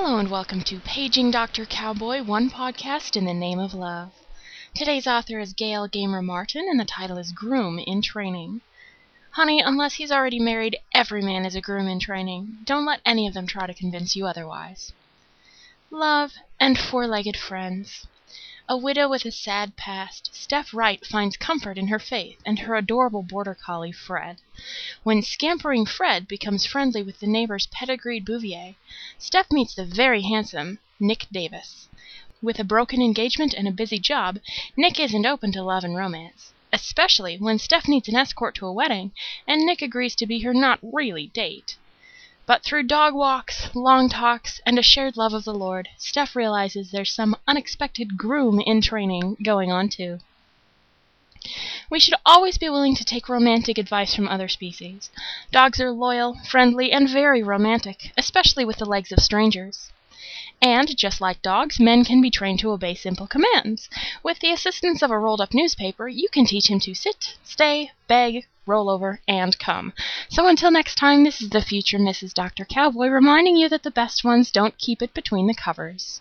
Hello and welcome to Paging Dr. Cowboy, one podcast in the name of love. Today's author is Gail Gaymer Martin, and the title is Groom in Training. Honey, unless he's already married, every man is a groom in training. Don't let any of them try to convince you otherwise. Love and four legged friends. A widow with a sad past, Steph Wright finds comfort in her faith and her adorable border collie, Fred. When scampering Fred becomes friendly with the neighbor's pedigreed Bouvier, Steph meets the very handsome Nick Davis. With a broken engagement and a busy job, Nick isn't open to love and romance. Especially when Steph needs an escort to a wedding and Nick agrees to be her not really date. But through dog walks, long talks, and a shared love of the Lord, Steph realizes there's some unexpected groom in training going on too. We should always be willing to take romantic advice from other species. Dogs are loyal, friendly, and very romantic, especially with the legs of strangers. And, just like dogs, men can be trained to obey simple commands. With the assistance of a rolled up newspaper, you can teach him to sit, stay, beg, roll over, and come. So until next time, this is the future Mrs. Dr. Cowboy reminding you that the best ones don't keep it between the covers.